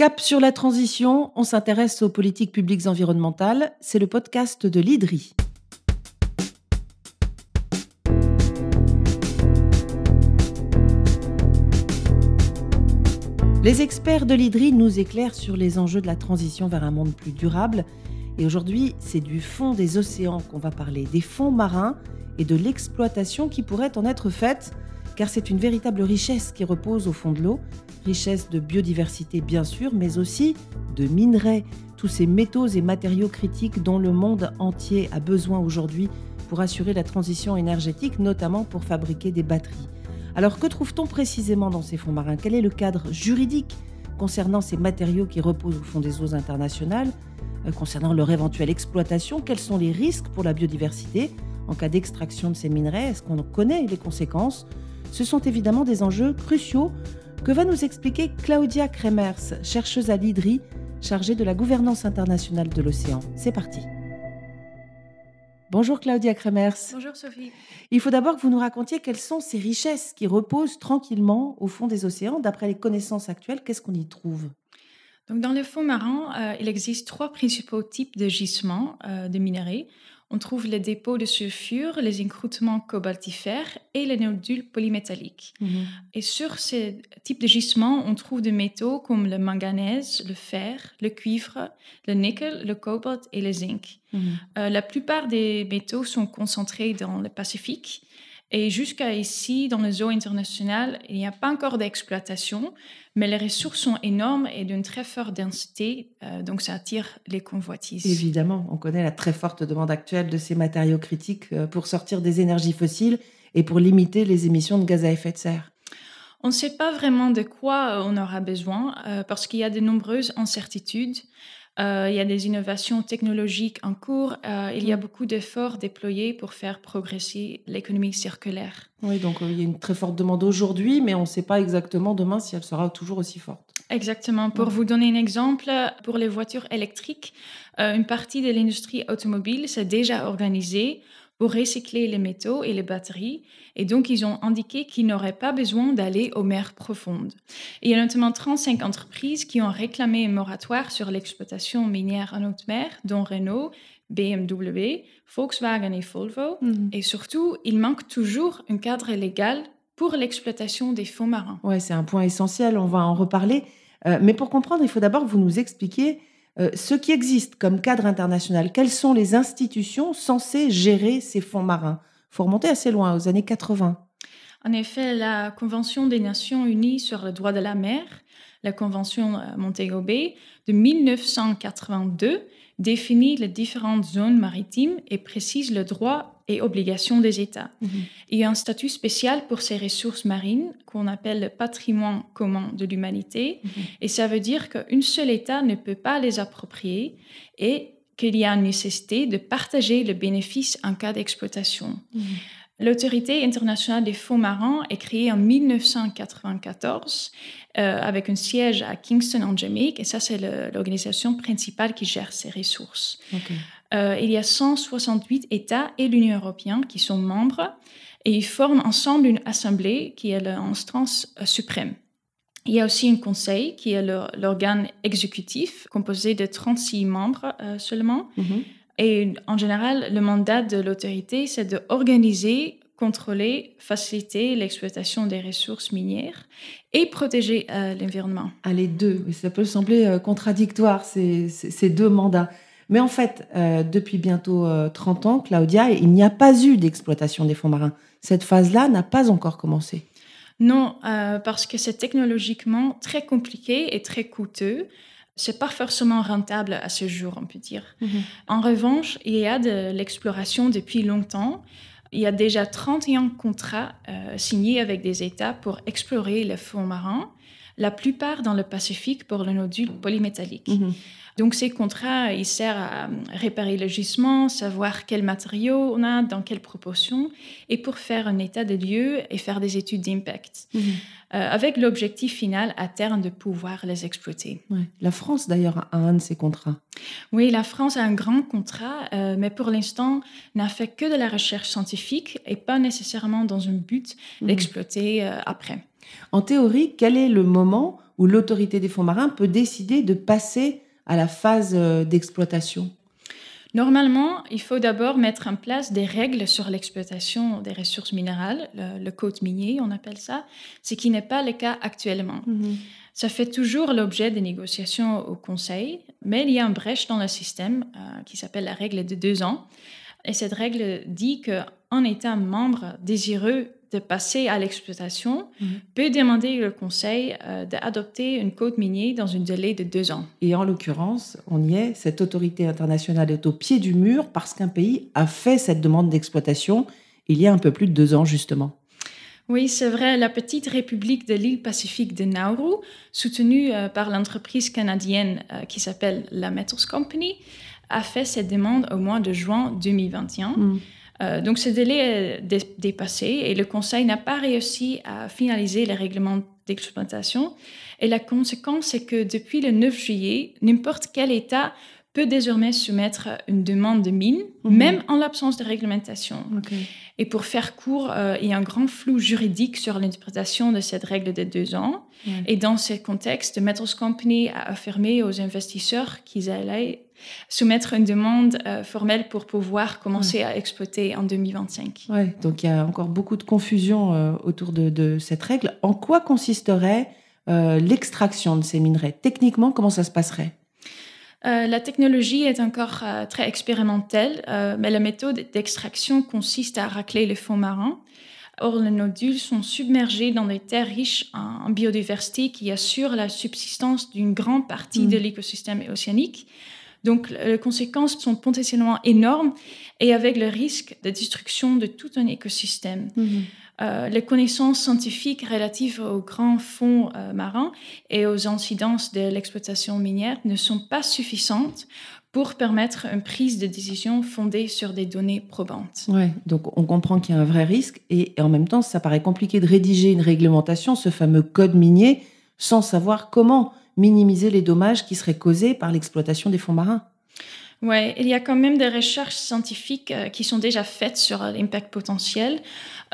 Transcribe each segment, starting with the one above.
Cap sur la transition, on s'intéresse aux politiques publiques environnementales. C'est le podcast de l'IDRI. Les experts de l'IDRI nous éclairent sur les enjeux de la transition vers un monde plus durable. Et aujourd'hui, c'est du fond des océans qu'on va parler, des fonds marins et de l'exploitation qui pourrait en être faite, car c'est une véritable richesse qui repose au fond de l'eau richesse de biodiversité bien sûr, mais aussi de minerais, tous ces métaux et matériaux critiques dont le monde entier a besoin aujourd'hui pour assurer la transition énergétique, notamment pour fabriquer des batteries. Alors que trouve-t-on précisément dans ces fonds marins? Quel est le cadre juridique concernant ces matériaux qui reposent au fond des eaux internationales euh, Concernant leur éventuelle exploitation, quels sont les risques pour la biodiversité en cas d'extraction de ces minerais? Est-ce qu'on connaît les conséquences? Ce sont évidemment des enjeux cruciaux que va nous expliquer Claudia Kremers, chercheuse à l'IDRI, chargée de la gouvernance internationale de l'océan. C'est parti. Bonjour Claudia Kremers. Bonjour Sophie. Il faut d'abord que vous nous racontiez quelles sont ces richesses qui reposent tranquillement au fond des océans. D'après les connaissances actuelles, qu'est-ce qu'on y trouve? Donc dans le fond marin, euh, il existe trois principaux types de gisements euh, de minerais on trouve les dépôts de sulfure, les encroûtements cobaltifères et les nodules polymétalliques. Mhm. Et sur ces types de gisements, on trouve des métaux comme le manganèse, le fer, le cuivre, le nickel, le cobalt et le zinc. Mhm. Euh, la plupart des métaux sont concentrés dans le Pacifique et jusqu'à ici, dans les eaux internationales, il n'y a pas encore d'exploitation, mais les ressources sont énormes et d'une très forte densité, euh, donc ça attire les convoitises. Évidemment, on connaît la très forte demande actuelle de ces matériaux critiques euh, pour sortir des énergies fossiles et pour limiter les émissions de gaz à effet de serre. On ne sait pas vraiment de quoi on aura besoin euh, parce qu'il y a de nombreuses incertitudes. Euh, il y a des innovations technologiques en cours. Euh, il y a mm. beaucoup d'efforts déployés pour faire progresser l'économie circulaire. Oui, donc euh, il y a une très forte demande aujourd'hui, mais on ne sait pas exactement demain si elle sera toujours aussi forte. Exactement. Pour vous donner un exemple, pour les voitures électriques, une partie de l'industrie automobile s'est déjà organisée pour recycler les métaux et les batteries. Et donc, ils ont indiqué qu'ils n'auraient pas besoin d'aller aux mers profondes. il y a notamment 35 entreprises qui ont réclamé un moratoire sur l'exploitation minière en haute mer, dont Renault, BMW, Volkswagen et Volvo. Mhm. Et surtout, il manque toujours un cadre légal pour l'exploitation des fonds marins. Oui, c'est un point essentiel, on va en reparler. Euh, mais pour comprendre, il faut d'abord que vous nous expliquiez euh, ce qui existe comme cadre international, quelles sont les institutions censées gérer ces fonds marins? Il faut remonter assez loin, aux années 80. En effet, la Convention des Nations Unies sur le droit de la mer, la Convention euh, Montego Bay de 1982, définit les différentes zones maritimes et précise le droit et obligations des États. Mhm. Il y a un statut spécial pour ces ressources marines qu'on appelle le patrimoine commun de l'humanité. Mhm. Et ça veut dire qu'un seul État ne peut pas les approprier et qu'il y a une nécessité de partager le bénéfice en cas d'exploitation. Mhm. L'Autorité internationale des fonds marins est créée en 1994 euh, avec un siège à Kingston en Jamaïque et ça c'est l'organisation principale qui gère ces ressources. Euh, il y a 168 États et l'Union européenne qui sont membres et ils forment ensemble une assemblée qui est l'instance euh, suprême. Il y a aussi un conseil qui est l'organe exécutif composé de 36 membres seulement. Mhm. Et en général, le mandat de l'autorité, c'est d'organiser, contrôler, faciliter l'exploitation des ressources minières et protéger euh, l'environnement. Ah, les deux, ça peut sembler euh, contradictoire, ces, ces, deux mandats. Mais en fait, euh, depuis bientôt 30 ans, Claudia, il n'y a pas eu d'exploitation des fonds marins. Cette phase-là n'a pas encore commencé. Non, parce que c'est technologiquement très compliqué et très coûteux c'est pas forcément rentable à ce jour, on peut dire. Mhm. En revanche, il y a de l'exploration depuis longtemps. Il y a déjà 31 contrats euh, signés avec des États pour explorer les fonds marins, la plupart dans le Pacifique pour le nodule polymétallique. Mhm. Donc ces contrats, ils servent à réparer le gisement, savoir quels matériaux on a, dans quelle proportion, et pour faire un état de lieu et faire des études d'impact. Mhm. Euh, avec l'objectif final à terme de pouvoir les exploiter. La France d'ailleurs a un de ces contrats. Oui, la France a un grand contrat, euh, mais pour l'instant n'a fait que de la recherche scientifique et pas nécessairement dans un but mhm. d'exploiter euh, après. En théorie, quel est le moment où l'autorité des fonds marins peut décider de passer à la phase euh, d'exploitation? Normalement, il faut d'abord mettre en place des règles sur l'exploitation des ressources minérales, le, code minier, on appelle ça, ce qui n'est pas le cas actuellement. Mhm. Ça fait toujours l'objet des négociations au Conseil, mais il y a une brèche dans le système euh, qui s'appelle la règle de deux ans. Et cette règle dit qu'un État membre désireux de passer à l'exploitation mhm. peut demander au Conseil euh, d'adopter une code minier dans un délai de deux ans. Et en l'occurrence, on y est, cette autorité internationale est au pied du mur parce qu'un pays a fait cette demande d'exploitation il y a un peu plus de deux ans, justement. Oui, c'est vrai, la petite république de l'île Pacifique de Nauru, soutenue euh, par l'entreprise canadienne euh, qui s'appelle la Metals Company, a fait cette demande au mois de juin 2021. Euh, donc ce délai est dépassé et le Conseil n'a pas réussi à finaliser les règlements d'exploitation. Et la conséquence est que depuis le 9 juillet, n'importe quel État peut désormais soumettre une demande de mine, mhm. même en l'absence de réglementation. Et pour faire court, euh, il y a un grand flou juridique sur l'interprétation de cette règle de deux ans. Et dans ce contexte, Metals Company a affirmé aux investisseurs qu'ils allaient soumettre une demande euh, formelle pour pouvoir commencer à exploiter en 2025. Ouais, donc il y a encore beaucoup de confusion euh, autour de, cette règle. En quoi consisterait l'extraction de ces minerais? Techniquement, comment ça se passerait? Euh, la technologie est encore euh, très expérimentale, euh, mais la méthode d'extraction consiste à racler les fonds marins. Or, les nodules sont submergés dans des terres riches en, biodiversité qui assurent la subsistance d'une grande partie de mm. l'écosystème océanique. Donc, les conséquences sont potentiellement énormes et avec le risque de destruction de tout un écosystème. Mm-hmm. Euh, les connaissances scientifiques relatives aux grands fonds euh, marins et aux incidences de l'exploitation minière ne sont pas suffisantes pour permettre une prise de décision fondée sur des données probantes. Oui, donc on comprend qu'il y a un vrai risque et, et, en même temps, ça paraît compliqué de rédiger une réglementation, ce fameux code minier, sans savoir comment minimiser les dommages qui seraient causés par l'exploitation des fonds marins. Oui, il y a quand même des recherches scientifiques euh, qui sont déjà faites sur l'impact potentiel.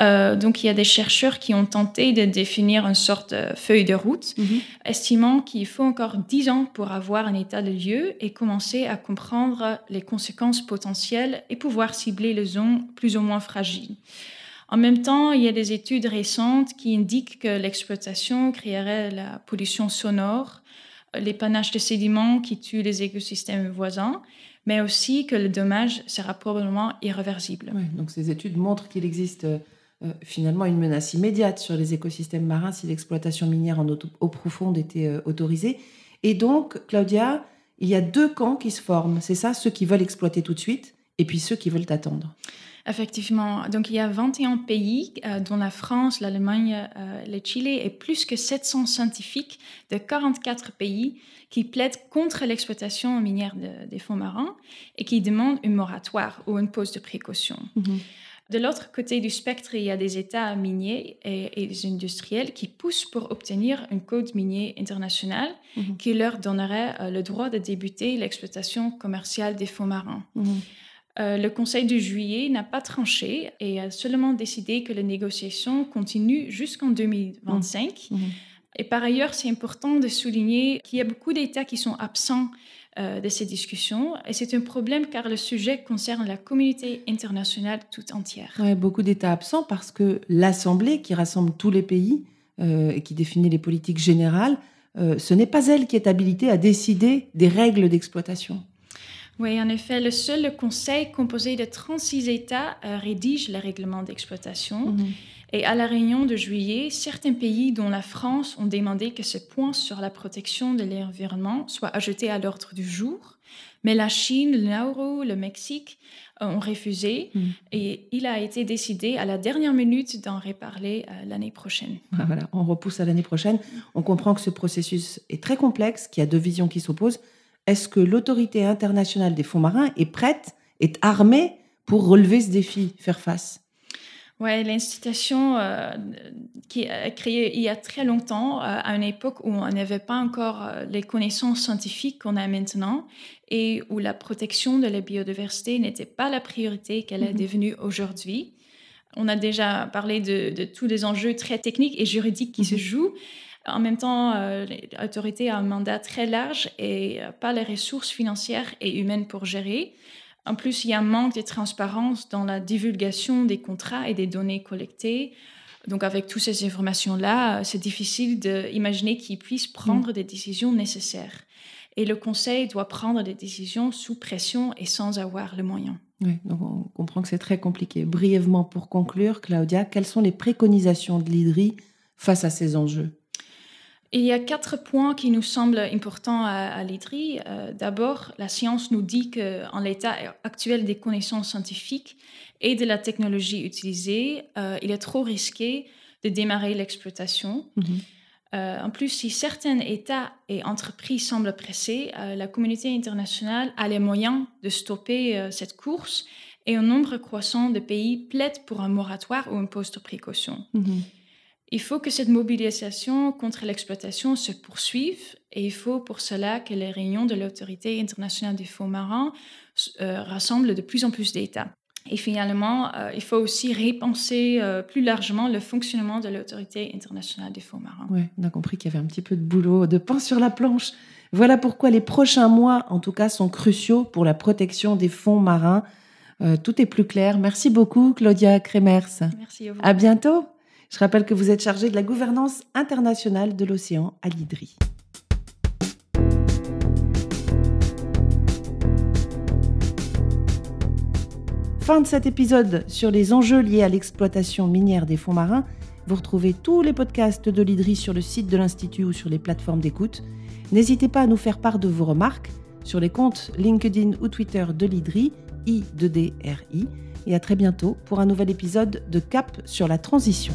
Euh, donc, il y a des chercheurs qui ont tenté de définir une sorte de feuille de route, mhm. estimant qu'il faut encore dix ans pour avoir un état de lieu et commencer à comprendre les conséquences potentielles et pouvoir cibler les zones plus ou moins fragiles. En même temps, il y a des études récentes qui indiquent que l'exploitation créerait la pollution sonore, l'épanage de sédiments qui tue les écosystèmes voisins mais aussi que le dommage sera probablement irréversible. donc ces études montrent qu'il existe euh, finalement une menace immédiate sur les écosystèmes marins si l'exploitation minière en eau, profonde était euh, autorisée. Et donc, Claudia, il y a deux camps qui se forment. C'est ça, ceux qui veulent exploiter tout de suite et puis ceux qui veulent attendre. Effectivement. Donc, il y a 21 pays, euh, dont la France, l'Allemagne, euh, le Chili, et plus que 700 scientifiques de 44 pays qui plaident contre l'exploitation minière des fonds marins et qui demandent une moratoire ou une pause de précaution. Mhm. De l'autre côté du spectre, il y a des États miniers et, des industriels qui poussent pour obtenir un code minier international mhm. qui leur donnerait euh, le droit de débuter l'exploitation commerciale des fonds marins. Mhm. Euh, le Conseil de juillet n'a pas tranché et a seulement décidé que les négociations continuent jusqu'en 2025. Mmh. Mmh. Et par ailleurs, c'est important de souligner qu'il y a beaucoup d'États qui sont absents euh, de ces discussions. Et c'est un problème car le sujet concerne la communauté internationale tout entière. Ouais, beaucoup d'États absents parce que l'Assemblée, qui rassemble tous les pays euh, et qui définit les politiques générales, ce n'est pas elle qui est habilitée à décider des règles d'exploitation. Oui, en effet, le seul conseil composé de 36 États euh, rédige le règlement d'exploitation. Mhm. Et à la réunion de juillet, certains pays, dont la France, ont demandé que ce point sur la protection de l'environnement soit ajouté à l'ordre du jour. Mais la Chine, le Nauru, le Mexique euh, ont refusé. Mhm. Et il a été décidé à la dernière minute d'en reparler euh, l'année prochaine. Ah, voilà, on repousse à l'année prochaine. On comprend que ce processus est très complexe, qu'il y a deux visions qui s'opposent est-ce que l'autorité internationale des fonds marins est prête, est armée pour relever ce défi, faire face? Oui, l'institution euh, qui a créée il y a très longtemps, euh, à une époque où on n'avait pas encore euh, les connaissances scientifiques qu'on a maintenant et où la protection de la biodiversité n'était pas la priorité qu'elle est mhm. devenue aujourd'hui. On a déjà parlé de, tous les enjeux très techniques et juridiques qui se mhm. jouent, En même temps, l'autorité a un mandat très large et pas les ressources financières et humaines pour gérer. En plus, il y a un manque de transparence dans la divulgation des contrats et des données collectées. Donc, avec toutes ces informations-là, c'est difficile d'imaginer qu'ils puissent prendre des décisions nécessaires. Et le Conseil doit prendre des décisions sous pression et sans avoir le moyen. Oui, donc on comprend que c'est très compliqué. Brièvement, pour conclure, Claudia, quelles sont les préconisations de l'IDRI face à ces enjeux? Il y a quatre points qui nous semblent importants à, l'IDRI. Euh, d'abord, la science nous dit qu'en l'état actuel des connaissances scientifiques et de la technologie utilisée, euh, il est trop risqué de démarrer l'exploitation. Mhm. Euh, en plus, si certains États et entreprises semblent pressés, la communauté internationale a les moyens de stopper cette course et un nombre croissant de pays plaident pour un moratoire ou un poste de précaution. Mhm. Il faut que cette mobilisation contre l'exploitation se poursuive et il faut pour cela que les réunions de l'autorité internationale des fonds marins euh, rassemblent de plus en plus d'États. Et finalement, euh, il faut aussi repenser euh, plus largement le fonctionnement de l'autorité internationale des fonds marins. Oui, on a compris qu'il y avait un petit peu de boulot, de pain sur la planche. Voilà pourquoi les prochains mois, en tout cas, sont cruciaux pour la protection des fonds marins. tout est plus clair. Merci beaucoup, Claudia Kremers. Merci à vous. À bientôt. Je rappelle que vous êtes chargé de la gouvernance internationale de l'océan à l'IDRI. Fin de cet épisode sur les enjeux liés à l'exploitation minière des fonds marins. Vous retrouvez tous les podcasts de l'IDRI sur le site de l'Institut ou sur les plateformes d'écoute. N'hésitez pas à nous faire part de vos remarques sur les comptes LinkedIn ou Twitter de l'IDRI, I2DRI. Et à très bientôt pour un nouvel épisode de Cap sur la transition.